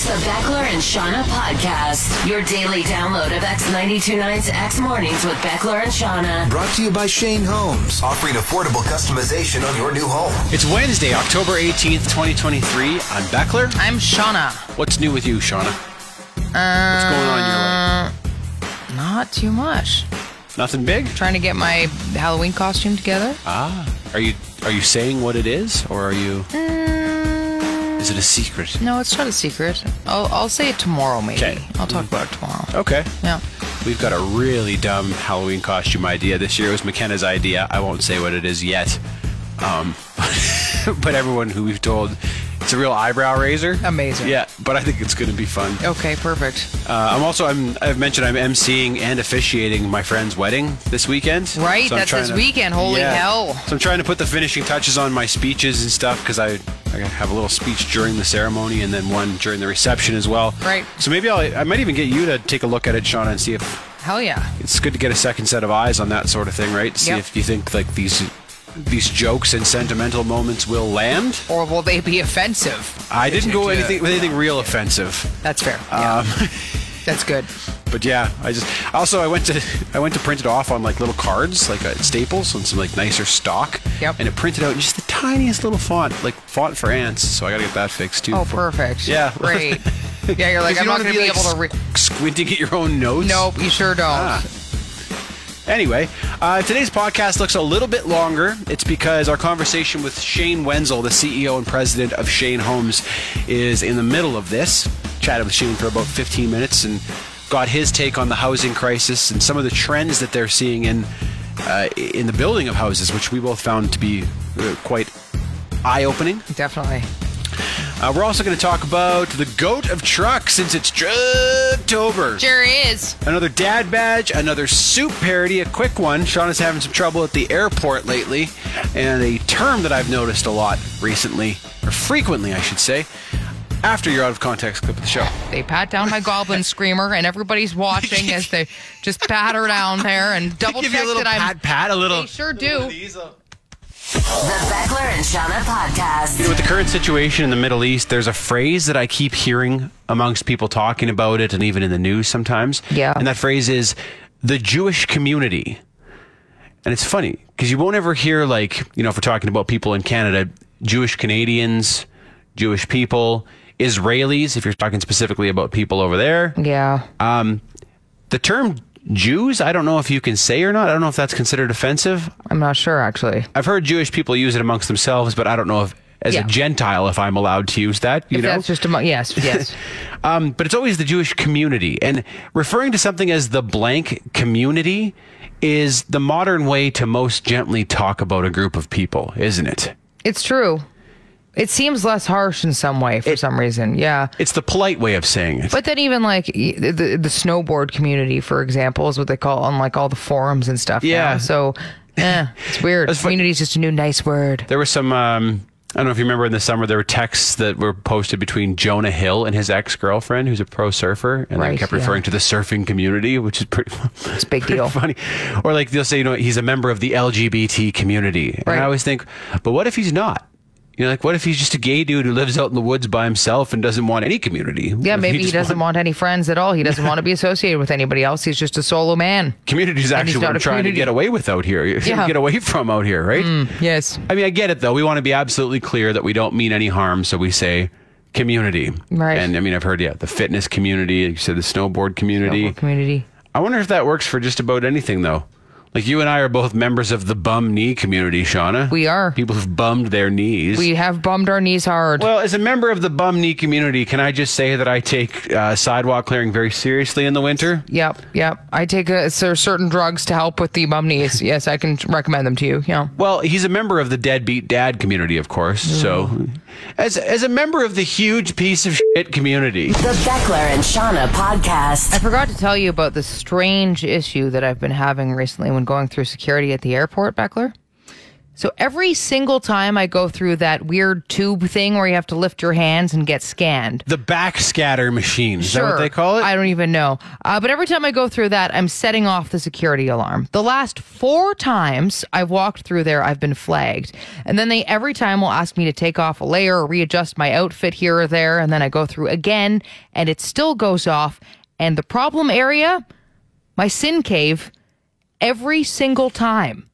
It's the Beckler and Seanna podcast, your daily download of X929's X Mornings with Beckler and Seanna. Brought to you by Shane Homes, offering affordable customization on your new home. It's Wednesday, October 18th, 2023. I'm Beckler. I'm Seanna. What's new with you, Seanna? Uh, What's going on in your life? Not too much. Nothing big? Trying to get my Halloween costume together. Ah. Are you are you saying what it is or are you Mm, is it a secret? no, it's not a secret. I'll, I'll say it tomorrow, maybe. Okay. I'll talk about it tomorrow. Okay. Yeah. We've got a really dumb Halloween costume idea this year. It was McKenna's idea. I won't say what it is yet. Um, but everyone who we've told it's a real eyebrow raiser. Amazing. Yeah, but I think it's going to be fun. Okay, perfect. Uh, I'm also I'm I've mentioned I'm emceeing and officiating my friend's wedding this weekend. Right, I'm that's trying this weekend. Holy hell. So I'm trying to put the finishing touches on my speeches and stuff because I I have a little speech during the ceremony and then one during the reception as well. Right. So maybe I'll I might even get you to take a look at it, Seanna, and see if Hell yeah. it's good to get a second set of eyes on that sort of thing, right? See Yep. if you think like these these jokes and sentimental moments will land. Or will they be offensive? I didn't go anything with anything real offensive. That's fair. Yeah. Um, That's good. But yeah, I just also I went to I went to print it off on like little cards, like at Staples, on some like nicer stock. Yep. And it printed out in just the tiniest little font, like font for ants. So I got to get that fixed too. Oh, perfect. Yeah. Great. Yeah, you're like I'm you not going to wanna be able to. like, Re- squinting at your own notes. nope, you sure don't. Ah. Anyway, uh, today's podcast looks a little bit longer. It's because our conversation with Shane Wenzel, the CEO and president of Shane Homes, is in the middle of this. Chatted with Shane for about 15 minutes and got his take on the housing crisis and some of the trends that they're seeing in uh, in the building of houses, which we both found to be uh, quite eye-opening. Definitely. Uh, we're also going to talk about the goat of trucks since it's Trucktober. Sure is. Another dad badge, another soup parody, a quick one. Sean is having some trouble at the airport lately, and a term that I've noticed a lot recently, or frequently, I should say, after your out of context clip of the show. They pat down my goblin screamer, and everybody's watching as they just pat her down there and double check that I'm. They Give you a little that I'm. pat, pat, a little. They sure do. The Beckler and Seanna podcast. You know, with the current situation in the Middle East, there's a phrase that I keep hearing amongst people talking about it and even in the news sometimes. Yeah. And that phrase is the Jewish community. And it's funny because you won't ever hear, like, you know, if we're talking about people in Canada, Jewish Canadians, Jewish people, Israelis, if you're talking specifically about people over there. Yeah. Um, the term Jews, I don't know if you can say or not. I don't know if that's considered offensive. I'm not sure, actually. I've heard Jewish people use it amongst themselves, but I don't know if, as Yeah. a Gentile, if I'm allowed to use that. You if know, that's just a yes, yes. um, but it's always the Jewish community, and referring to something as the blank community is the modern way to most gently talk about a group of people, isn't it? it's true. It seems less harsh in some way for some reason. Yeah. It's the polite way of saying it. But then even like the the snowboard community, for example, is what they call on like all the forums and stuff. Yeah. Now. So, eh, it's weird. Community is just a new nice word. There was some. Um, I don't know if you remember in the summer there were texts that were posted between Jonah Hill and his ex girlfriend, who's a pro surfer, and they Right, kept yeah. referring to the surfing community, which is pretty. It's big pretty deal. funny. Or like they'll say, you know, he's a member of the LGBT community, Right. and I always think, but what if he's not? You know, like what if he's just a gay dude who lives out in the woods by himself and doesn't want any community? Yeah, If maybe he just doesn't want any friends at all. He doesn't want to be associated with anybody else. He's just a solo man. Community is actually what a trying to get away with out here. Yeah. get away from out here, right? Mm, yes. I mean, I get it though. We want to be absolutely clear that we don't mean any harm, so we say community. Right. And I mean, I've heard yeah, the fitness community. You said the snowboard community. Community. I wonder if that works for just about anything though. Like you and I are both members of the bum knee community, Seanna. We are. People who've bummed their knees. We have bummed our knees hard. well, as a member of the bum knee community, can I just say that I take uh, sidewalk clearing very seriously in the winter? Yep, yep. I take a, so certain drugs to help with the bum knees. Yes, I can recommend them to you. Yeah. Well, he's a member of the deadbeat dad community, of course. So, as as a member of the huge piece of shit community, The Beckler and Seanna podcast. I forgot to tell you about the strange issue that I've been having recently when going through security at the airport, Beckler. So every single time I go through that weird tube thing where you have to lift your hands and get scanned. the backscatter machine. Is that what they call it? I don't even know. Uh, but every time I go through that, I'm setting off the security alarm. The last four times I've walked through there, I've been flagged. And then they every time will ask me to take off a layer or readjust my outfit here or there. And then I go through again and it still goes off. And the problem area, my sin cave, every single time.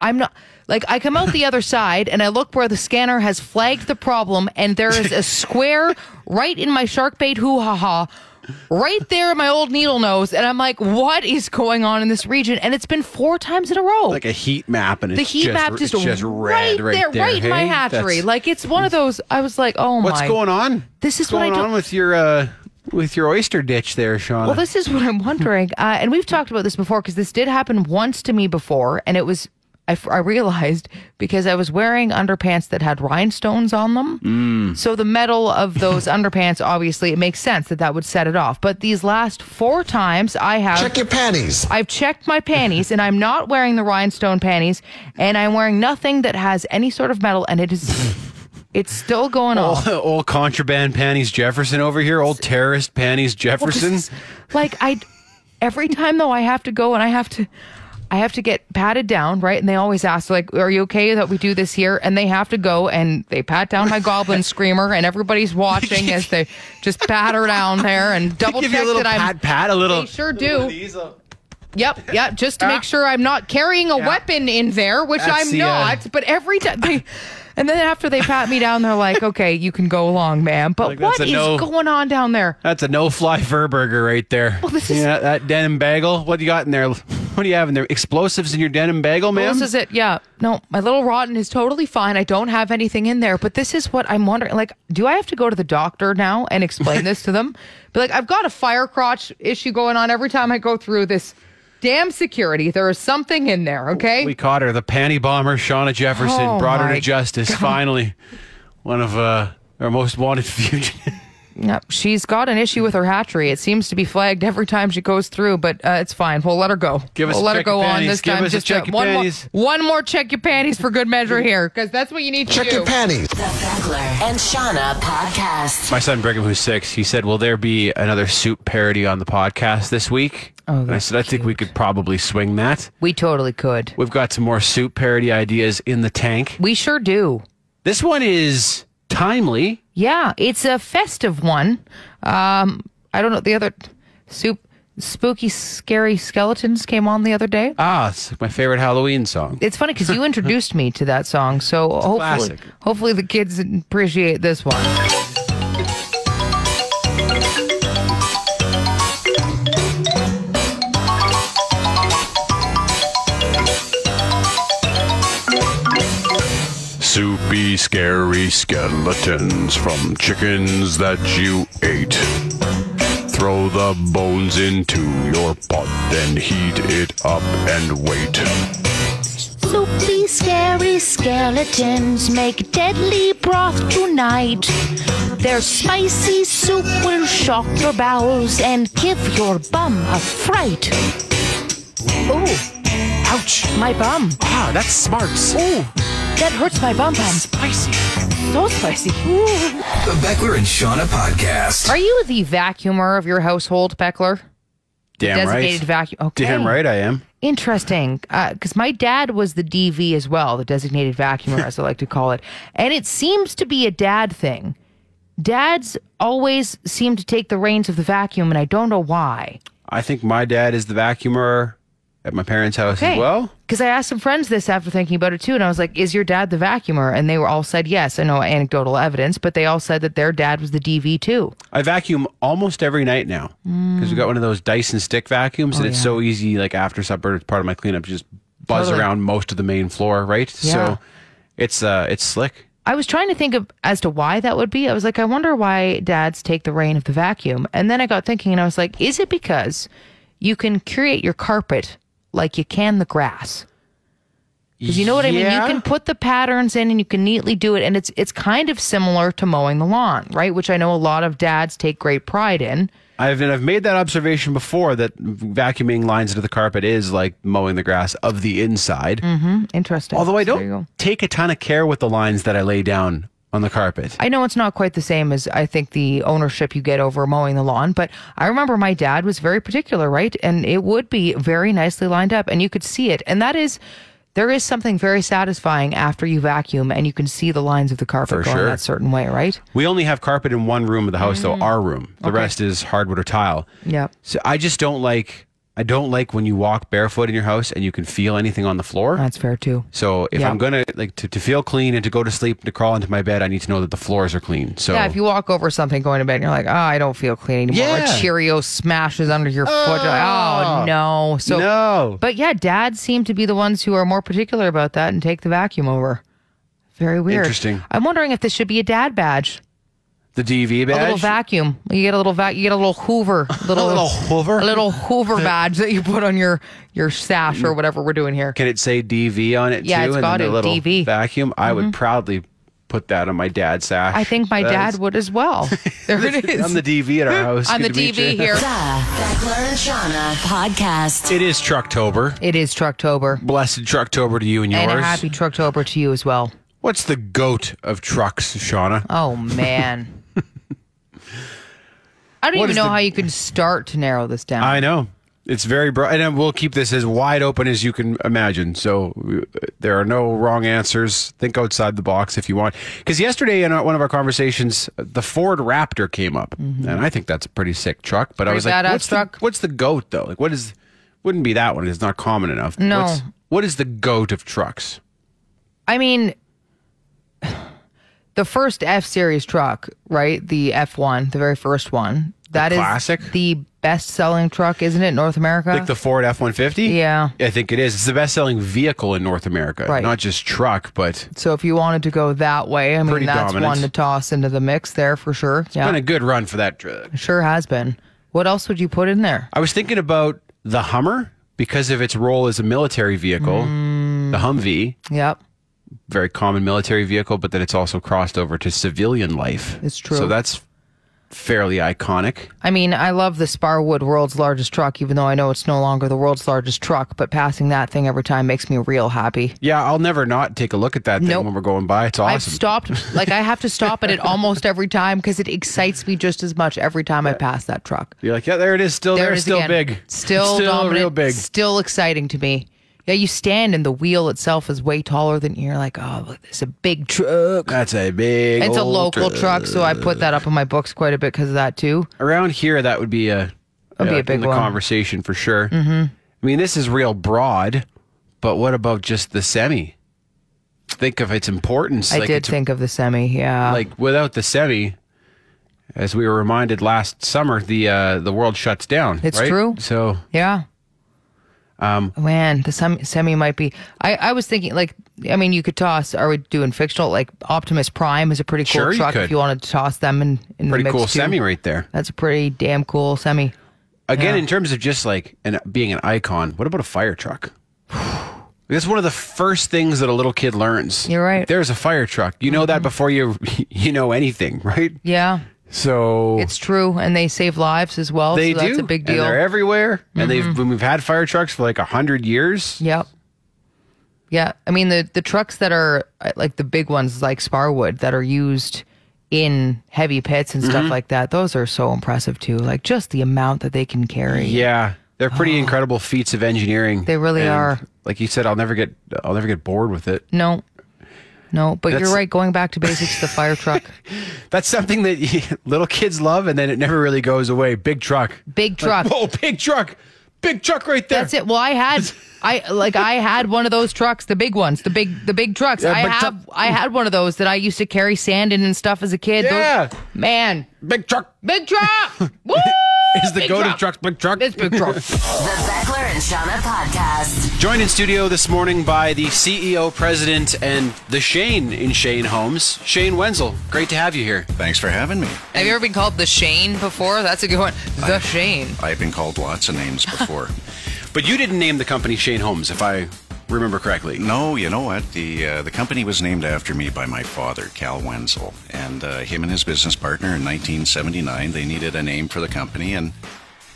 I'm not like I come out the other side and I look where the scanner has flagged the problem and there is a square right in my shark bait hoo ha ha right there in my old needle nose and I'm like what is going on in this region and it's been four times in a row. like a heat map, and the it's heat just, map it's just, just right, red right there, right in my hatchery. That's- Like it's one of those I was like, "Oh what's my what's going on? This is what's what I going on with your uh, with your oyster ditch there, Sean. Well, this is what I'm wondering, uh, and we've talked about this before because this did happen once to me before, and it was I, f- I realized because I was wearing underpants that had rhinestones on them. Mm. So the metal of those underpants, obviously, it makes sense that that would set it off. But these last four times, I have Check your panties. I've checked my panties, and I'm not wearing the rhinestone panties, and I'm wearing nothing that has any sort of metal, and it is. It's still going on. old, old contraband panties Jefferson over here, old terrorist panties Well, Jefferson. is- like I, every time though, I have to go and I have to, I have to get patted down, right? And they always ask, like, "Are you okay that we do this here?" And they have to go and they pat down my goblin screamer, and everybody's watching as they just pat her down there and double check you a that I'm. pat, pat, a little. They sure do. Yep, yep. Just to make sure I'm not carrying a weapon in there, which That's I'm the, uh, not. But every time they, and then after they pat me down, they're like, "Okay, you can go along, ma'am." But Like, that's what a is no. going on down there? That's a no-fly fur burger right there. Well, this is- yeah, that denim bagel. What do you got in there? What do you have in there? Explosives in your denim bagel, ma'am? This is it. Yeah. No, my little rotten is totally fine. I don't have anything in there. But this is what I'm wondering. Like, do I have to go to the doctor now and explain this to them? Be like, I've got a fire crotch issue going on every time I go through this damn security. There is something in there. Okay. We caught her, the panty bomber, Seanna Jefferson, Oh, brought her to justice. Finally, one of uh, our most wanted fugitives. Yep, she's got an issue with her hatchery. It seems to be flagged every time she goes through, but uh, it's fine. We'll let her go. Give us we'll a let her check your go on this Give time. us a Just check uh, your one panties. more, one more check your panties for good measure here, because that's what you need to Check do. your panties. The Beckler and Seanna podcast. My son Brigham, who's six, he said, "Will there be another soup parody on the podcast this week?" Oh, and I that's said, "I think we could probably swing that. we totally could. We've got some more soup parody ideas in the tank. We sure do. This one is timely. Yeah, it's a festive one. Um, I don't know the other soup. Spooky, scary skeletons came on the other day. Ah, it's my favorite Halloween song. It's funny because you introduced me to that song, so hopefully, classic. hopefully the kids appreciate this one. Scary skeletons from chickens that you ate. Throw the bones into your pot, then heat it up and wait. Soupy, scary skeletons make deadly broth tonight. Their spicy soup will shock your bowels and give your bum a fright. Ooh, Ouch! My bum. Ah, that's smarts. Ooh, that hurts my bum bum. Spicy. So spicy. Ooh. The Beckler and Seanna podcast. Are you the vacuumer of your household, Beckler? Damn right. Designated right. vacuum. Okay. Damn right, I am. Interesting, because my dad was the DV as well, the designated vacuumer, as I like to call it, and it seems to be a dad thing. Dads always seem to take the reins of the vacuum, and I don't know why. I think my dad is the vacuumer at my parents' house as well. Because I asked some friends this after thinking about it too, and I was like, "Is your dad the vacuumer?" And they were all said yes. I know anecdotal evidence, but they all said that their dad was the DV too. I vacuum almost every night now because we got one of those Dyson stick vacuums, and it's. Oh, yeah. so easy. Like after supper, it's part of my cleanup. Just buzz Totally. around most of the main floor, right? Yeah. So it's uh, it's slick. I was trying to think of as to why that would be. I was like, I wonder why dads take the reign of the vacuum. And then I got thinking, and I was like, is it because you can create your carpet like you can the grass? Because you know what I mean. You can put the patterns in, and you can neatly do it, and it's it's kind of similar to mowing the lawn, right? Which I know a lot of dads take great pride in. I've and I've made that observation before that vacuuming lines into the carpet is like mowing the grass of the inside. Mm-hmm. Interesting. Although I So there you go. don't take a ton of care with the lines that I lay down on the carpet. I know it's not quite the same as I think the ownership you get over mowing the lawn, but I remember my dad was very particular, right? And it would be very nicely lined up and you could see it. And that is, there is something very satisfying after you vacuum and you can see the lines of the carpet For going sure. that certain way, right? We only have carpet in one room of the house, though, our room. The Mm. Okay. rest is hardwood or tile. Yep. So I just don't like. I don't like when you walk barefoot in your house and you can feel anything on the floor. That's fair too. So if Yeah. I'm gonna like to, to feel clean and to go to sleep to crawl into my bed, I need to know that the floors are clean. So Yeah, if you walk over something going to bed and you're like, oh, I don't feel clean anymore. Yeah. Or Cheerio smashes under your foot. You're like, oh, ah. no. So, no, But yeah, dads seem to be the ones who are more particular about that and take the vacuum over. Very weird. Interesting. I'm wondering if this should be a dad badge. The DV badge. A little vacuum. You get a little vac. You get a little Hoover. Little, little Hoover? A little Hoover badge that you put on your your sash or whatever we're doing here. Can it say DV on it Yeah, too? it's and got then a little DV. vacuum. I would mm-hmm. proudly put that on my dad's sash. I think my That's- dad would as well. There it is. I'm the DV at our house. I'm the Good to meet DV you. here. The Beckler and Seanna podcast. It is Trucktober. It is Trucktober. Blessed Trucktober to you and yours. And a happy Trucktober to you as well. What's the goat of trucks, Seanna? Oh man. I don't even know the- how you can start to narrow this down. I know. It's very broad, and we'll keep this as wide open as you can imagine. So uh, there are no wrong answers. Think outside the box if you want. Because yesterday in uh, one of our conversations, uh, the Ford Raptor came up, and I think that's a pretty sick truck. But I was like, what's truck. the what's the goat though? Like, what is? Wouldn't be that one. It's not common enough. No. What's, what is the goat of trucks? I mean, the first F series truck, right? The F1, the very first one. That is classic? the best selling truck, isn't it? North America. Like the Ford F one fifty. Yeah. I think it is. It's the best selling vehicle in North America. Right. Not just truck, but so if you wanted to go that way, I mean, that's dominant. one to toss into the mix there for sure. Yeah, been a good run for that truck. sure has been. What else would you put in there? I was thinking about the Hummer because of its role as a military vehicle. Mm. The Humvee, Yep. Very common military vehicle, but then it's also crossed over to civilian life. It's true. So that's fairly iconic. I mean, I love the Sparwood world's largest truck, even though I know it's no longer the world's largest truck, but passing that thing every time makes me real happy. Yeah, I'll never not take a look at that thing Nope. when we're going by. It's awesome. I've stopped, like, I have to stop at it almost every time because it excites me just as much every time I pass that truck. You're like, yeah, there it is. Still there. it is still again. big. Still, dominant. real big. Still exciting to me. Yeah, you stand and the wheel itself is way taller than you. You're like, oh, look, is a big truck. That's a big. It's a old local truck, so I put that up in my books quite a bit because of that too. Around here, that would be a, That'd be a big in the one. conversation for sure. Mm-hmm. I mean, this is real broad, but what about just the semi? Think of its importance. I like did it's think of the semi. Yeah, like without the semi, as we were reminded last summer, the uh, the world shuts down. It's right? true. So Yeah. Um, Man, the semi, semi might be. I, I was thinking, like, I mean, you could toss. Are we doing fictional? Like, Optimus Prime is a pretty cool Sure, you truck. could. If you wanted to toss them in, in pretty the mix cool too. semi right there. That's a pretty damn cool semi. Again, in terms of just like an, being an icon, what about a fire truck? That's one of the first things that a little kid learns. You're right. There's a fire truck. You know that before you you know anything, right? Yeah, So it's true, and they save lives as well. they so do. that's a big deal. Mm-hmm. they're everywhere. And they've we've had fire trucks for like a hundred years. Yep. Yeah, I mean the the trucks that are uh, like the big ones, like Sparwood, that are used in heavy pits and Mm-hmm. stuff like that. Those are so impressive too. Like just the amount that they can carry. Yeah, they're pretty incredible feats of engineering. Oh. They really And are. Like you said, I'll never get I'll never get bored with it. No, no, but That's- you're right. Going back to basics, the fire truck, That's something that little kids love, and then it never really goes away. Big truck. big truck. Oh, big truck. big truck right there. That's it. Well, I had I like I had one of those trucks, the big ones, the big the big trucks. Yeah, I have I had one of those that I used to carry sand in and stuff as a kid. Those- Yeah. man, Big truck. big truck. Woo! Is the Big go to truck. trucks big truck? It's big truck. The Beckler and Seanna podcast. Joined in studio this morning by the CEO, president, and the Shane in Shane Homes, Shane Wenzel. Great to have you here. Thanks for having me. Have you ever been called the Shane before? That's a good one. The Shane. I've been called lots of names before. But you didn't name the company Shane Homes, if I remember correctly. no, you know what? The uh, the company was named after me by my father, Cal Wenzel, and uh, him and his business partner in 1979. They needed a name for the company, and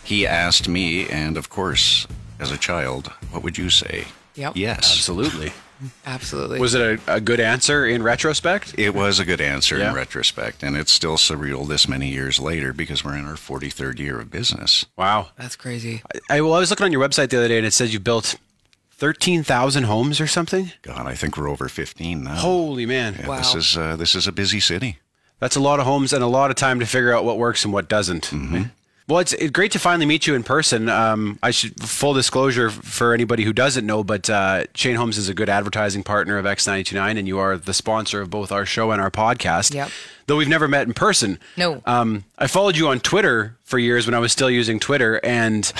he asked me, and of course, as a child, what would you say? Yep. Yes, Absolutely. Absolutely. Was it a, a good answer in retrospect? It was a good answer Yeah. in retrospect, and it's still surreal this many years later because we're in our 43rd year of business. Wow. That's crazy. I, well, I was looking on your website the other day and it says you built 13,000 homes or something. God, I think we're over 15 now. Holy man. Yeah, Wow. This is uh, this is a busy city. That's a lot of homes and a lot of time to figure out what works and what doesn't. Well, it's, it's great to finally meet you in person. Um, I should full disclosure for anybody who doesn't know, but uh, Shane Homes is a good advertising partner of X929, and you are the sponsor of both our show and our podcast. Yep. Though we've never met in person. No. Um, I followed you on Twitter for years when I was still using Twitter, and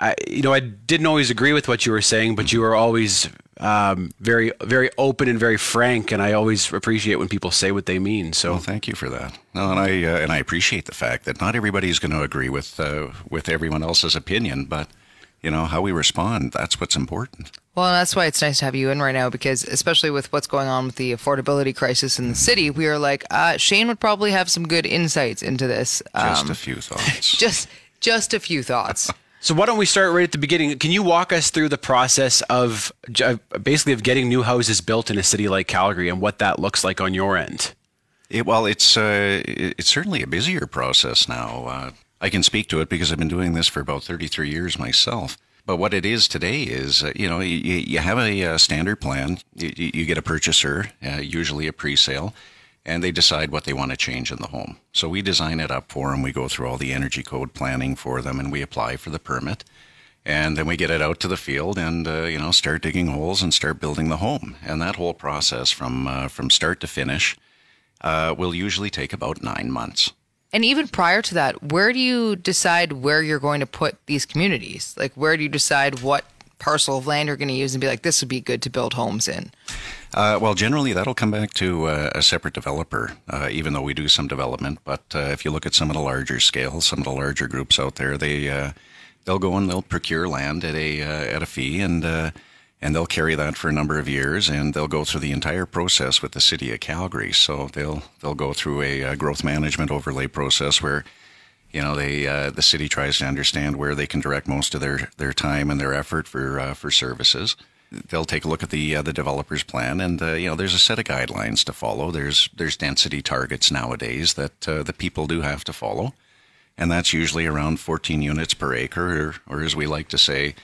I, you know, I didn't always agree with what you were saying, but you were always um, very, very open and very frank, and I always appreciate when people say what they mean. So. Well, thank you for that. No, and I uh, and I appreciate the fact that not everybody's going to agree with uh, with everyone else's opinion, but you know how we respond. That's what's important. Well, and that's why it's nice to have you in right now because, especially with what's going on with the affordability crisis in the city, we are like, uh, Shane would probably have some good insights into this. Just Um, a few thoughts. just, just a few thoughts. So why don't we start right at the beginning? Can you walk us through the process of basically of getting new houses built in a city like Calgary and what that looks like on your end? It, well, it's uh, it's certainly a busier process now. Uh, I can speak to it because I've been doing this for about 33 years myself. But what it is today is, uh, you know, you, you have a, uh standard plan. You, you you get a purchaser, uh, usually a pre-sale, and they decide what they want to change in the home. So we design it up for them. We go through all the energy code planning for them, and we apply for the permit. And then we get it out to the field and uh, you know start digging holes and start building the home. And that whole process from uh, from start to finish uh, will usually take about nine months. And even prior to that, where do you decide where you're going to put these communities? Like, where do you decide what parcel of land you're going to use and be like, this would be good to build homes in? Uh, well, generally that'll come back to uh, a separate developer, uh, even though we do some development. But uh, if you look at some of the larger scale, some of the larger groups out there, they uh, they'll go and they'll procure land at a uh, at a fee, and and they'll carry that for a number of years, and they'll go through the entire process with the city of Calgary. So they'll they'll go through a, uh growth management overlay process where. You know, they uh, the city tries to understand where they can direct most of their, their time and their effort for uh, for services they'll take a look at the uh, the developer's plan, and uh, you know there's a set of guidelines to follow. There's there's density targets nowadays that uh, the people do have to follow, and that's usually around 14 units per acre, or, or as we like to say,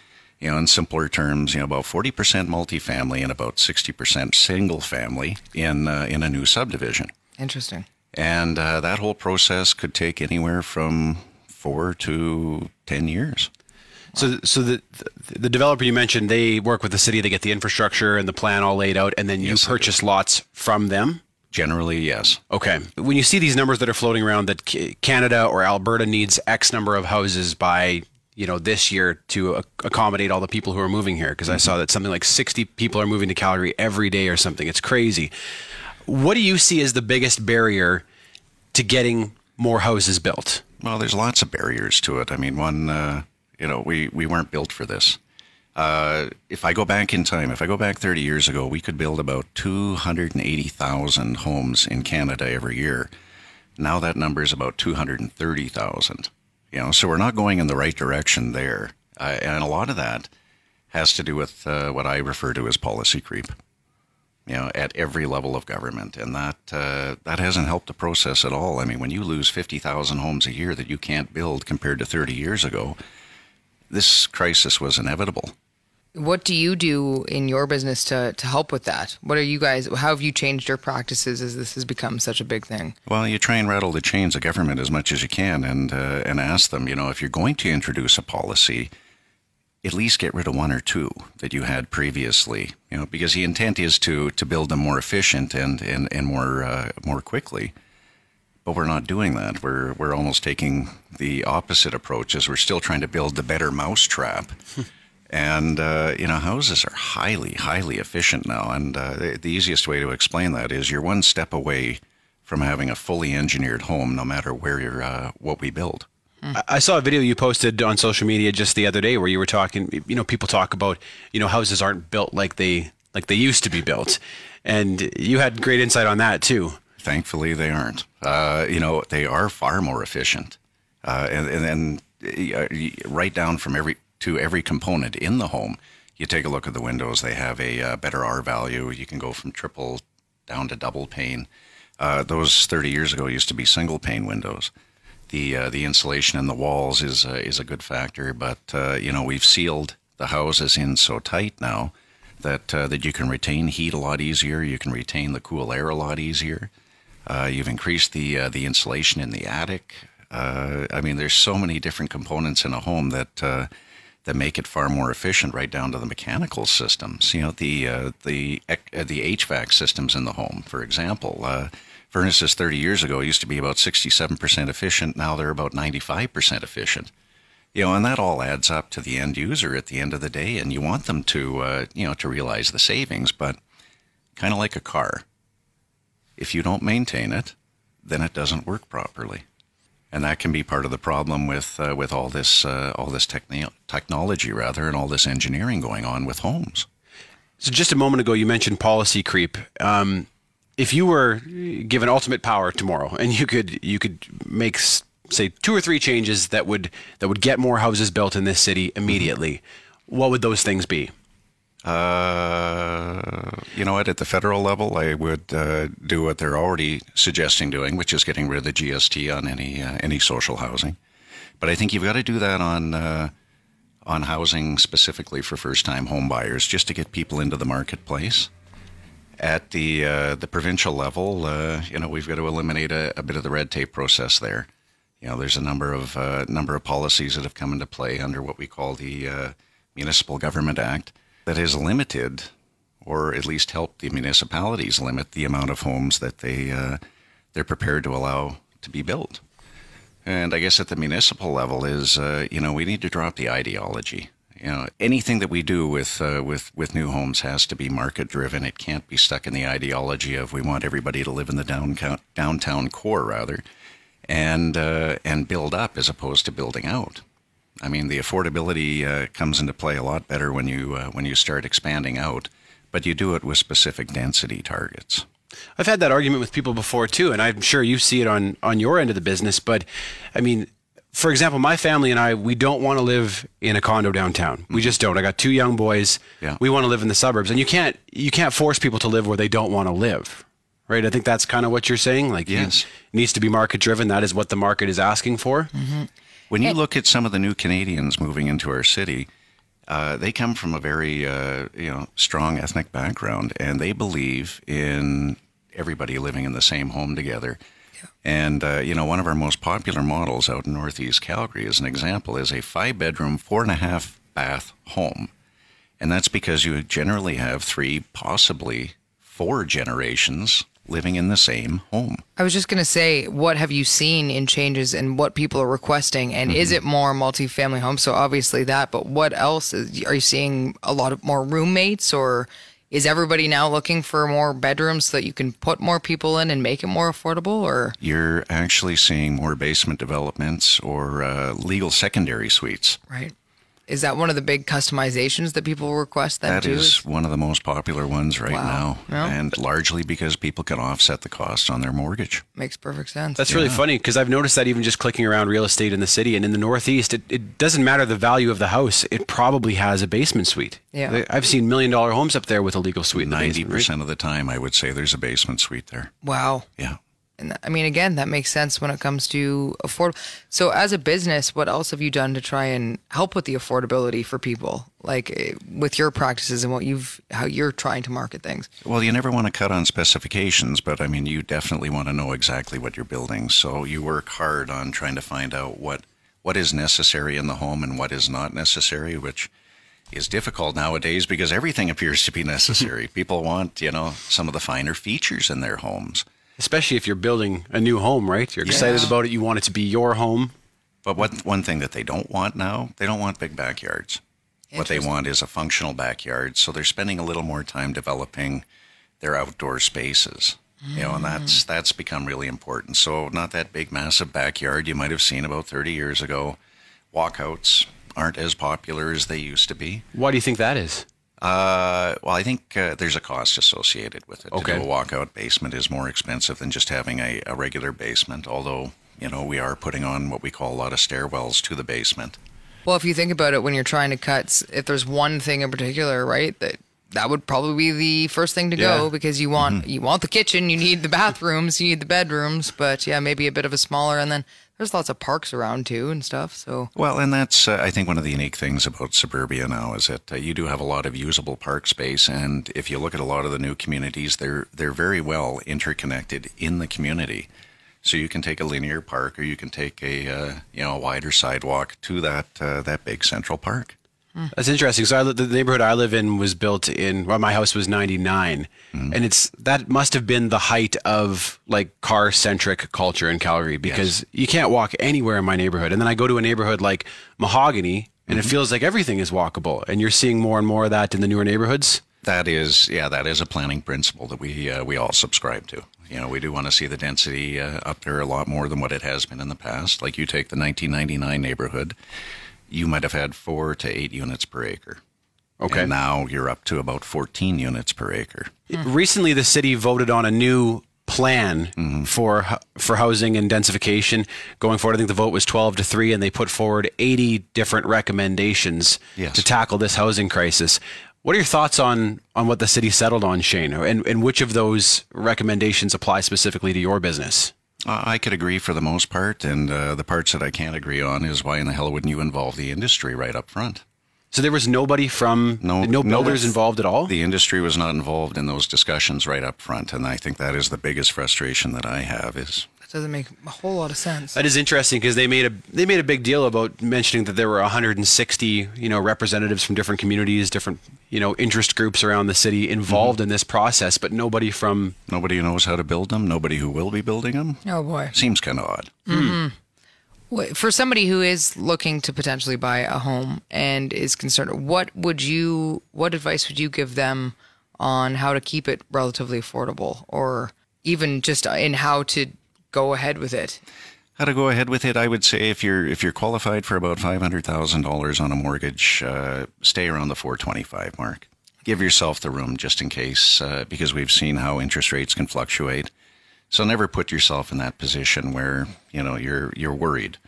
you know, in simpler terms, you know, about 40% multifamily and about 60% single family in uh, in a new subdivision. Interesting. And uh, that whole process could take anywhere from four to 10 years. So, so the, the the developer you mentioned, they work with the city. They get the infrastructure and the plan all laid out, and then you Yes, purchase lots from them. Generally, yes. Okay. When you see these numbers that are floating around that Canada or Alberta needs X number of houses by you know this year to ac- accommodate all the people who are moving here, because I saw that something like 60 people are moving to Calgary every day or something. It's crazy. What do you see as the biggest barrier to getting more houses built? Well, there's lots of barriers to it. I mean, one, uh, you know, we, we weren't built for this. Uh, if I go back in time, if I go back 30 years ago, we could build about 280,000 homes in Canada every year. Now that number is about 230,000. You know, so we're not going in the right direction there. Uh, and a lot of that has to do with uh, what I refer to as policy creep. You know, at every level of government, and that uh, that hasn't helped the process at all. I mean, when you lose fifty thousand homes a year that you can't build compared to thirty years ago, this crisis was inevitable. What do you do in your business to, to help with that? What are you guys, how have you changed your practices as this has become such a big thing? Well, you try and rattle the chains of government as much as you can, and uh, and ask them, you know, if you're going to introduce a policy, at least get rid of one or two that you had previously. You know, because the intent is to to build them more efficient and and and more uh, more quickly. But we're not doing that. We're we're almost taking the opposite approach. As we're still trying to build the better mousetrap. And uh, you know, houses are highly, highly efficient now. And uh, the, the easiest way to explain that is you're one step away from having a fully engineered home, no matter where you're, uh, what we build. I- I saw a video you posted on social media just the other day where you were talking. You know, people talk about you know houses aren't built like they like they used to be built, and you had great insight on that too. Thankfully, they aren't. Uh, you know, they are far more efficient, uh, and and then right down from every to every component in the home. You take a look at the windows; they have a uh, better R value. You can go from triple down to double pane. Uh, those 30 years ago used to be single pane windows. The uh, the insulation in the walls is uh, is a good factor, but uh, you know we've sealed the houses in so tight now that uh, that you can retain heat a lot easier. You can retain the cool air a lot easier. Uh, you've increased the uh, the insulation in the attic. Uh, I mean, there's so many different components in a home that uh, that make it far more efficient, right down to the mechanical systems. You know, the uh, the uh, the HVAC systems in the home, for example. Furnaces 30 years ago used to be about 67% efficient. Now they're about 95% efficient. You know, and that all adds up to the end user at the end of the day, and you want them to, you know, to realize the savings. But kind of like a car, if you don't maintain it, then it doesn't work properly, and that can be part of the problem with uh, with all this uh, all this techni- technology rather, and all this engineering going on with homes. So just a moment ago, you mentioned policy creep. Um, if you were given ultimate power tomorrow, and you could you could make say two or three changes that would that would get more houses built in this city immediately, what would those things be? Uh, you know what? At the federal level, I would uh, do what they're already suggesting doing, which is getting rid of the GST on any uh, any social housing. But I think you've got to do that on uh, on housing specifically for first time home buyers, just to get people into the marketplace. At the uh, the provincial level, uh, you know, we've got to eliminate a, a bit of the red tape process there. You know, there's a number of number of policies that have come into play under what we call the Municipal Government Act that has limited, or at least helped the municipalities limit the amount of homes that they uh, they're prepared to allow to be built. And I guess at the municipal level is, uh, you know, we need to drop the ideology. You know, anything that we do with uh, with with new homes has to be market driven. It can't be stuck in the ideology of we want everybody to live in the downtown downtown core rather, and uh, and build up as opposed to building out. I mean, the affordability uh, comes into play a lot better when you uh, when you start expanding out, but you do it with specific density targets. I've had that argument with people before too, and I'm sure you see it on on your end of the business. But I mean, for example, my family and I, we don't want to live in a condo downtown. We just don't. I got two young boys. Yeah. We want to live in the suburbs, and you can't you can't force people to live where they don't want to live. Right? I think that's kind of what you're saying. Like, Yes. it needs to be market driven. That is what the market is asking for. When you look at some of the new Canadians moving into our city, uh, they come from a very uh, you know strong ethnic background, and they believe in everybody living in the same home together. And uh, you know, one of our most popular models out in Northeast Calgary, as an example, is a five-bedroom, four and a half bath home, and that's because you generally have three, possibly four generations living in the same home. I was just going to say, what have you seen in changes and what people are requesting? And is Mm-hmm. it more multifamily homes? So obviously that, but what else? Is, are you seeing a lot of more roommates or is everybody now looking for more bedrooms so that you can put more people in and make it more affordable or? You're actually seeing more basement developments or uh, legal secondary suites. Right. Is that one of the big customizations that people request then That too? is one of the most popular ones right Wow. now, Yeah. and largely because people can offset the cost on their mortgage. Makes perfect sense. That's really funny because I've noticed that even just clicking around real estate in the city and in the Northeast, it, it doesn't matter the value of the house. It probably has a basement suite. Yeah. I've seen million dollar homes up there with a legal suite Ninety basement. right? percent of the time, I would say there's a basement suite there. wow. Yeah. And I mean, again, that makes sense when it comes to afford. So, as a business, what else have you done to try and help with the affordability for people, like eh, with your practices and what you've, how you're trying to market things? Well, you never want to cut on specifications, but I mean, you definitely want to know exactly what you're building. So you work hard on trying to find out what what is necessary in the home and what is not necessary, which is difficult nowadays because everything appears to be necessary. People want, you know, some of the finer features in their homes. Especially if you're building a new home, right? You're excited Yes. about it. You want it to be your home. But what one thing that they don't want now, they don't want big backyards. What they want is a functional backyard. So they're spending a little more time developing their outdoor spaces. You know, and that's mm. that's become really important. So not that big massive backyard you might have seen about 30 years ago. Walkouts aren't as popular as they used to be. Why do you think that is? Uh, well, I think uh, there's a cost associated with it. Okay. To do a walkout basement is more expensive than just having a, a regular basement. Although you know we are putting on what we call a lot of stairwells to the basement. Well, if you think about it, when you're trying to cut, if there's one thing in particular, right, that that would probably be the first thing to go because you want you want the kitchen, you need the bathrooms, you need the bedrooms, but yeah, maybe a bit of a smaller, and then there's lots of parks around too and stuff. So Well, and that's uh, I think one of the unique things about suburbia now is that uh, you do have a lot of usable park space, and if you look at a lot of the new communities, they're they're very well interconnected in the community. So you can take a linear park, or you can take a uh, you know a wider sidewalk to that uh, that big central park. That's interesting. So I, the neighborhood I live in was built in. Well, my house was '99, and it's that must have been the height of like car centric culture in Calgary because you can't walk anywhere in my neighborhood. And then I go to a neighborhood like Mahogany, and it feels like everything is walkable. And you're seeing more and more of that in the newer neighborhoods. That is, yeah, that is a planning principle that we uh, we all subscribe to. You know, we do want to see the density uh, up there a lot more than what it has been in the past. Like you take the 1999 neighborhood, you might have had four to eight units per acre. Okay. And now you're up to about 14 units per acre. Hmm. Recently, the city voted on a new plan mm-hmm. for for housing and densification going forward. I think the vote was twelve to three, and they put forward eighty different recommendations Yes. to tackle this housing crisis. What are your thoughts on on what the city settled on, Shane, and and which of those recommendations apply specifically to your business? I could agree for the most part, and uh, the parts that I can't agree on is why in the hell wouldn't you involve the industry right up front? So there was nobody from No- no no, builders that's- involved at all. The industry was not involved in those discussions right up front, and I think that is the biggest frustration that I have is doesn't make a whole lot of sense. That is interesting because they made a they made a big deal about mentioning that there were 160 you know representatives from different communities, different you know interest groups around the city involved mm-hmm. in this process, but nobody from nobody who knows how to build them, nobody who will be building them. Oh boy. Seems kind of odd. Hmm. Mm-hmm. Wait, For somebody who is looking to potentially buy a home and is concerned, what would you, what advice would you give them on how to keep it relatively affordable, or even just in how to go ahead with it? How to go ahead with it? I would say if you're if you're qualified for about five hundred thousand dollars on a mortgage, uh, stay around the four twenty five mark. Give yourself the room just in case, uh, because we've seen how interest rates can fluctuate. So never put yourself in that position where you know you're you're worried.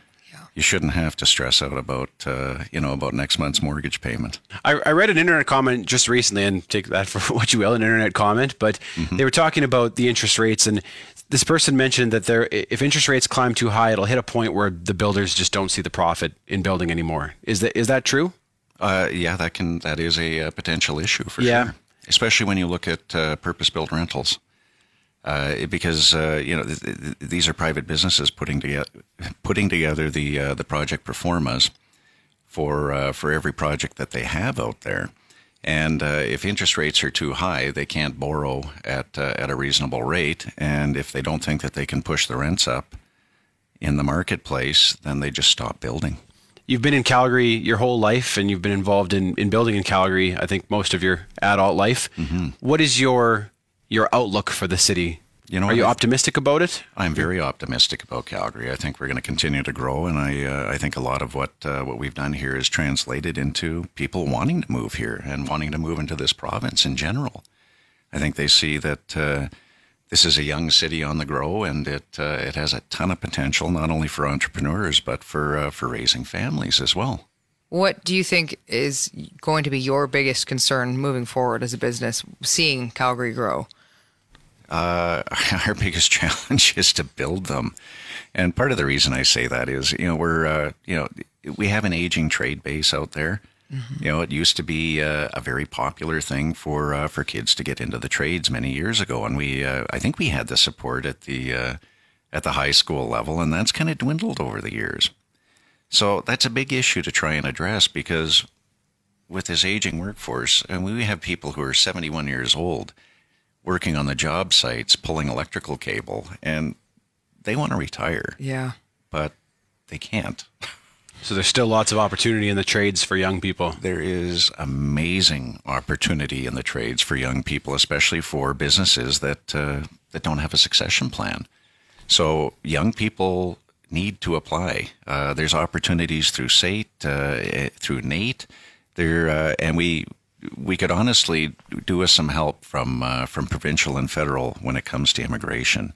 You shouldn't have to stress out about uh, you know about next month's mortgage payment. I, I read an internet comment just recently, and take that for what you will, an internet comment, but they were talking about the interest rates, and this person mentioned that there, if interest rates climb too high, it'll hit a point where the builders just don't see the profit in building anymore. Is that is that true? Uh, yeah, that can that is a, uh potential issue for Yeah. sure, especially when you look at uh, purpose-built rentals, uh, because uh, you know th- th- these are private businesses putting together putting together the uh, the project pro formas for uh, for every project that they have out there. And uh, if interest rates are too high, they can't borrow at uh, at a reasonable rate. And if they don't think that they can push the rents up in the marketplace, then they just stop building. You've been in Calgary your whole life, and you've been involved in, in building in Calgary. I think most of your adult life. What is your your outlook for the city? You know, are you I- optimistic about it? I'm very optimistic about Calgary. I think we're going to continue to grow, and I uh, I think a lot of what uh, what we've done here is translated into people wanting to move here and wanting to move into this province in general. I think they see that uh, this is a young city on the grow, and it uh, it has a ton of potential not only for entrepreneurs but for uh, for raising families as well. What do you think is going to be your biggest concern moving forward as a business, seeing Calgary grow? Uh, our biggest challenge is to build them. And part of the reason I say that is, you know, we're, uh, you know, we have an aging trade base out there. You know, it used to be uh, a very popular thing for uh, for kids to get into the trades many years ago, and we, uh, I think, we had the support at the uh, at the high school level, and that's kind of dwindled over the years. So that's a big issue to try and address because with this aging workforce, and we have people who are 71 years old working on the job sites, pulling electrical cable, and they want to retire, Yeah. but they can't. So there's still lots of opportunity in the trades for young people. There is amazing opportunity in the trades for young people, especially for businesses that uh, that don't have a succession plan. So young people need to apply. Uh, there's opportunities through SAIT, uh, eh, through NAIT, there, uh, and we we could honestly do with some help from uh, from provincial and federal when it comes to immigration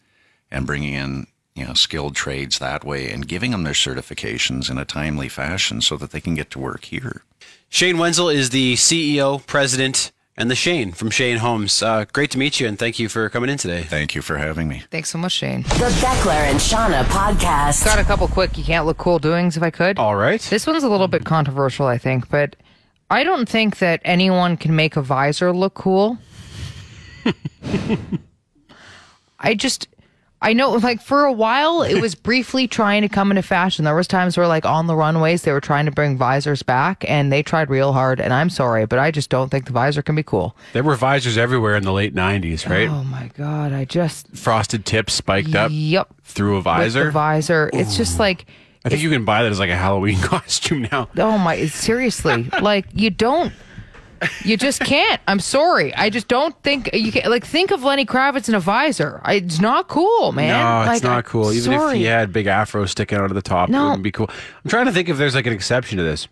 and bringing in you know skilled trades that way and giving them their certifications in a timely fashion so that they can get to work here. Shane Wenzel is the CEO, president, and the Shane from Shane Homes. Uh, great to meet you, and thank you for coming in today. Thank you for having me. Thanks so much, Shane. The Beckler and Seanna podcast. Got a couple quick you can't look cool doings if I could. All right. This one's a little bit controversial, I think, but I don't think that anyone can make a visor look cool. I just I know like for a while it was briefly trying to come into fashion. There was times where like on the runways they were trying to bring visors back and they tried real hard and I'm sorry, but I just don't think the visor can be cool. There were visors everywhere in the late 90s, right? Oh my god, I just Frosted tips spiked up Yep. through a visor. visor. It's just like I think you can buy that as like a Halloween costume now. Oh my! Seriously, like you don't, you just can't. I'm sorry. I just don't think you can. Like, think of Lenny Kravitz in a visor. I- It's not cool, man. No, it's Like, not I'm cool. Even if he had big afro sticking out of the top, it No. wouldn't be cool. I'm trying to think if there's like an exception to this.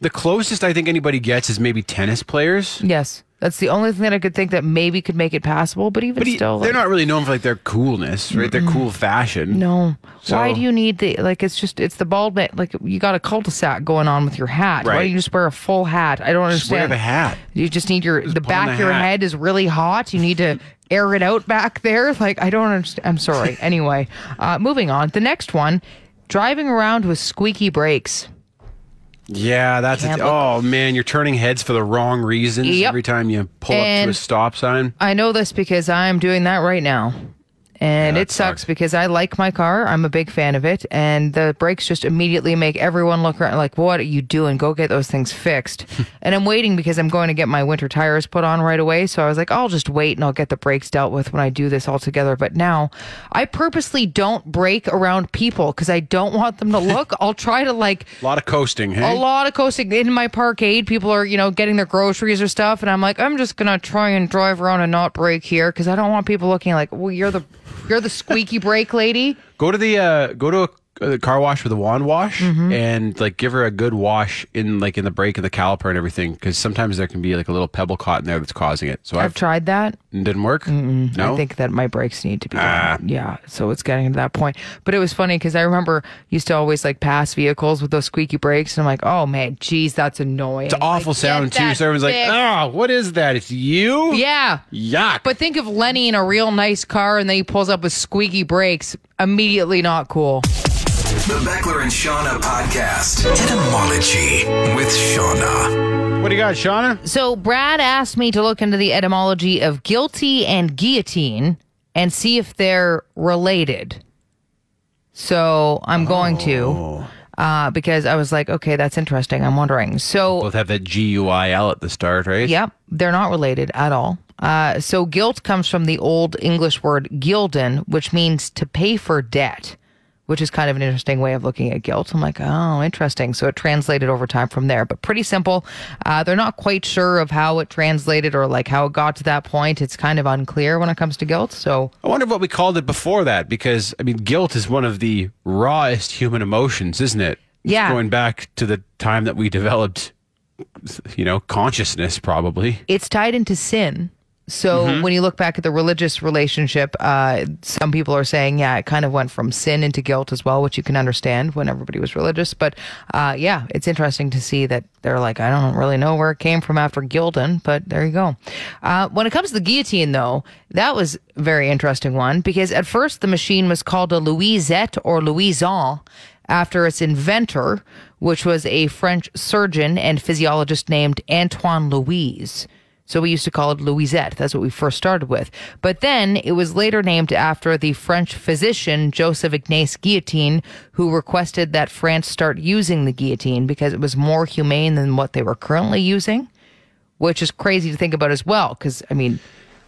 The closest I think anybody gets is maybe tennis players. Yes, that's the only thing that I could think that maybe could make it passable. But even But he- still, they're like, not really known for like their coolness, right? Their cool fashion. No. Why do you need the like? It's just it's the bald man. Like you got a cul-de-sac going on with your hat. Why don't you just wear a full hat? I don't understand. Just wear the hat. You just need your the back the of your hat. head is really hot. You need to air it out back there. Like I don't understand. I'm sorry. anyway, uh, moving on. The next one, driving around with squeaky brakes. Yeah, that's it. Oh man, you're turning heads for the wrong reasons Yep. every time you pull up to a stop sign. I know this because I'm doing that right now. And Yeah, it sucks sucks. because I like my car. I'm a big fan of it. And the brakes just immediately make everyone look around like, what are you doing? Go get those things fixed. and I'm waiting because I'm going to get my winter tires put on right away. So I was like, I'll just wait and I'll get the brakes dealt with when I do this all together. But now I purposely don't brake around people because I don't want them to look. I'll try to like A lot of coasting, hey? a lot of coasting in my parkade. People are, you know, getting their groceries or stuff, and I'm like, I'm just gonna try and drive around and not brake here because I don't want people looking like, well, you're the you're the squeaky brake lady. Go to the uh, go to a, a car wash with a wand wash Mm-hmm. and like give her a good wash in like in the brake and the caliper and everything because sometimes there can be like a little pebble caught in there that's causing it. So I've I've, tried that. didn't work. No, I think that my brakes need to be Ah. Yeah, so it's getting to that point. But it was funny because I remember used to always like pass vehicles with those squeaky brakes, and I'm like, oh man, geez, that's annoying. it's an awful sound too. So everyone's like, "Oh, what is that? It's you? yeah. yuck." But think of Lenny in a real nice car, and then he pulls up with squeaky brakes. Immediately not cool. The Beckler and Seanna podcast. Etymology with Seanna. what do you got, Seanna? So Brad asked me to look into the etymology of guilty and guillotine and see if they're related. So I'm going to uh, because I was like, okay, that's interesting. I'm wondering. So Both have that G U I L at the start, right? Yep, they're not related at all. Uh, so guilt comes from the Old English word gilden, which means to pay for debt, which is kind of an interesting way of looking at guilt. I'm like, oh, interesting. So it translated over time from there, but pretty simple. Uh, they're not quite sure of how it translated or like how it got to that point. It's kind of unclear when it comes to guilt. So I wonder what we called it before that because I mean, guilt is one of the rawest human emotions, isn't it? Yeah. Going back to the time that we developed, you know, consciousness, probably. it's tied into sin. So when you look back at the religious relationship, uh, some people are saying, yeah, it kind of went from sin into guilt as well, which you can understand when everybody was religious. But uh, yeah, it's interesting to see that they're like, I don't really know where it came from after Gildan, but there you go. Uh, when it comes to the guillotine, though, that was a very interesting one because at first the machine was called a Louisette or Louison after its inventor, which was a French surgeon and physiologist named Antoine Louise. So we used to call it Louisette. That's what we first started with. But then it was later named after the French physician Joseph Ignace Guillotine, who requested that France start using the guillotine because it was more humane than what they were currently using, which is crazy to think about as well. Because, I mean,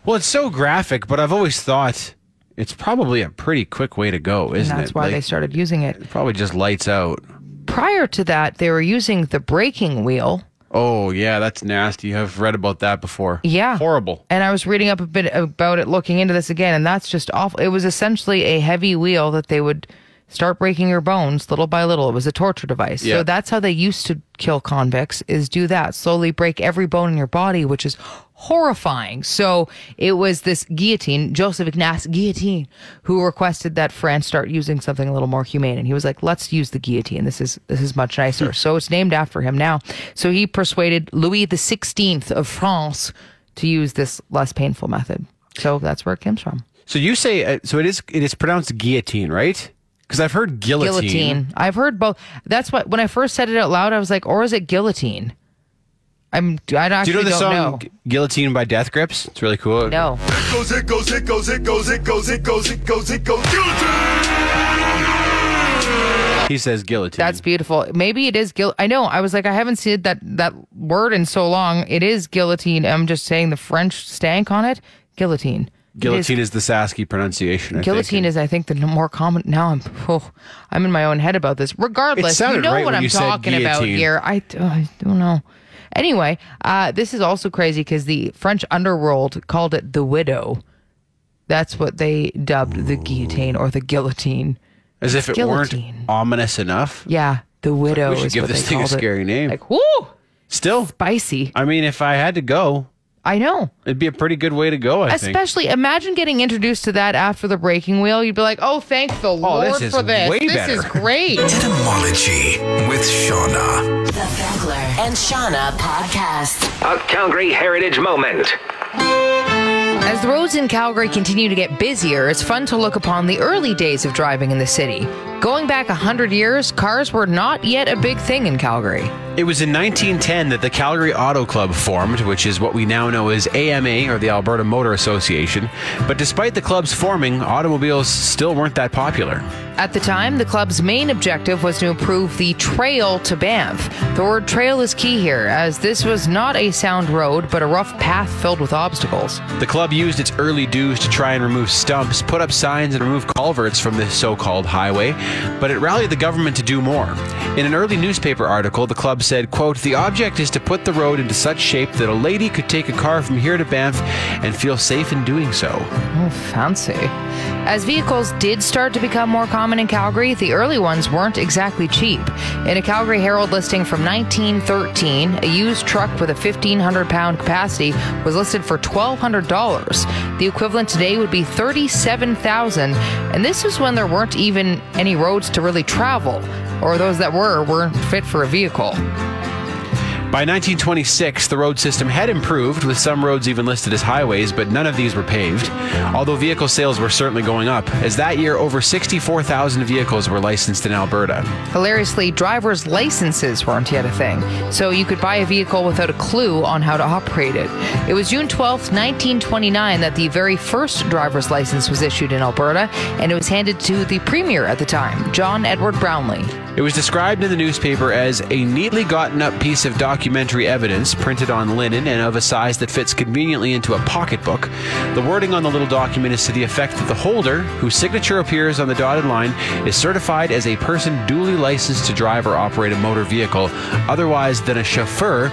Well, it's so graphic, but I've always thought it's probably a pretty quick way to go, isn't that's it? That's why Like, they started using it. it probably just lights out. Prior to that, they were using the breaking wheel. Oh yeah, that's nasty. I've read about that before. Yeah. horrible. And I was reading up a bit about it, looking into this again, and that's just awful. It was essentially a heavy wheel that they would start breaking your bones little by little. It was a torture device. Yeah. So that's how they used to kill convicts is do that. Slowly break every bone in your body, which is horrifying. So it was this guillotine, Joseph Ignace Guillotine, who requested that France start using something a little more humane. And he was like, let's use the guillotine. This is this is much nicer. so it's named after him now. So he persuaded Louis the Sixteenth of France to use this less painful method. So that's where it comes from. So you say uh, so? It is. It is pronounced guillotine, right? Because I've heard guillotine. Guillotine. I've heard both. That's what when I first said it out loud, I was like, or is it guillotine? I'm. I Do actually you know the don't song know. "Guillotine" by Death Grips? It's really cool. No. It goes, it goes, it goes, it goes, it goes, it goes, it goes, it goes. He says guillotine. That's beautiful. Maybe it is guil. I know. I was like, I haven't seen that that word in so long. It is guillotine. I'm just saying the French stank on it. Guillotine. Guillotine is, the Sasky pronunciation. I Guillotine think. is, I think, the more common. Now I'm, oh, I'm in my own head about this. Regardless, you know right what when I'm you said talking about guillotine. here. I, oh, I don't know. Anyway, uh, this is also crazy because the French underworld called it the widow. That's what they dubbed the guillotine or the guillotine. as if it guillotine. weren't ominous enough. Yeah, the widow. we should is give what this they thing a called it. scary name. Like, whoo, Still, spicy. I mean, if I had to go, I know. it'd be a pretty good way to go. I think. Especially, imagine getting introduced to that after the breaking wheel. You'd be like, "Oh, thank the oh, Lord this is for this. way this better." is great." Etymology with Seanna. The Beckler and Seanna podcast. A Calgary Heritage Moment. As the roads in Calgary continue to get busier, it's fun to look upon the early days of driving in the city. Going back 100 years, cars were not yet a big thing in Calgary. It was in 1910 that the Calgary Auto Club formed, which is what we now know as AMA or the Alberta Motor Association. But despite the club's forming, automobiles still weren't that popular. At the time, the club's main objective was to improve the trail to Banff. The word trail is key here, as this was not a sound road, but a rough path filled with obstacles. The club used its early dues to try and remove stumps, put up signs, and remove culverts from the so called highway, but it rallied the government to do more. In an early newspaper article, the club said, quote, The object is to put the road into such shape that a lady could take a car from here to Banff and feel safe in doing so. Oh, fancy. As vehicles did start to become more common in Calgary, the early ones weren't exactly cheap. In a Calgary Herald listing from 1913, a used truck with a 1,500 pound capacity was listed for $1,200. The equivalent today would be 37,000, and this was when there weren't even any roads to really travel, or those that were weren't fit for a vehicle. By 1926, the road system had improved, with some roads even listed as highways, but none of these were paved. Although vehicle sales were certainly going up, as that year over 64,000 vehicles were licensed in Alberta. Hilariously, driver's licenses weren't yet a thing, so you could buy a vehicle without a clue on how to operate it. It was June 12, 1929, that the very first driver's license was issued in Alberta, and it was handed to the premier at the time, John Edward Brownlee. It was described in the newspaper as a neatly gotten up piece of documentary evidence printed on linen and of a size that fits conveniently into a pocketbook. The wording on the little document is to the effect that the holder, whose signature appears on the dotted line, is certified as a person duly licensed to drive or operate a motor vehicle, otherwise than a chauffeur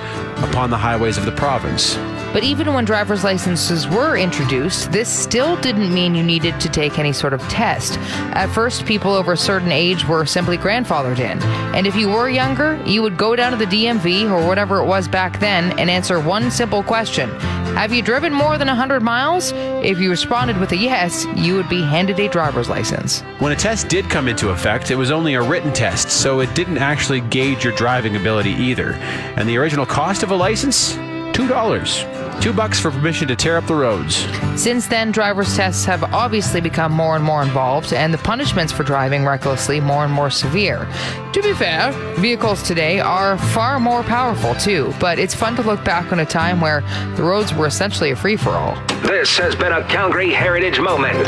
upon the highways of the province. But even when driver's licenses were introduced, this still didn't mean you needed to take any sort of test. At first, people over a certain age were simply grandfathered in. And if you were younger, you would go down to the DMV or whatever it was back then and answer one simple question Have you driven more than 100 miles? If you responded with a yes, you would be handed a driver's license. When a test did come into effect, it was only a written test, so it didn't actually gauge your driving ability either. And the original cost of a license? two dollars. Two bucks for permission to tear up the roads. Since then, driver's tests have obviously become more and more involved, and the punishments for driving recklessly more and more severe. To be fair, vehicles today are far more powerful too, but it's fun to look back on a time where the roads were essentially a free for all. This has been a Calgary Heritage Moment.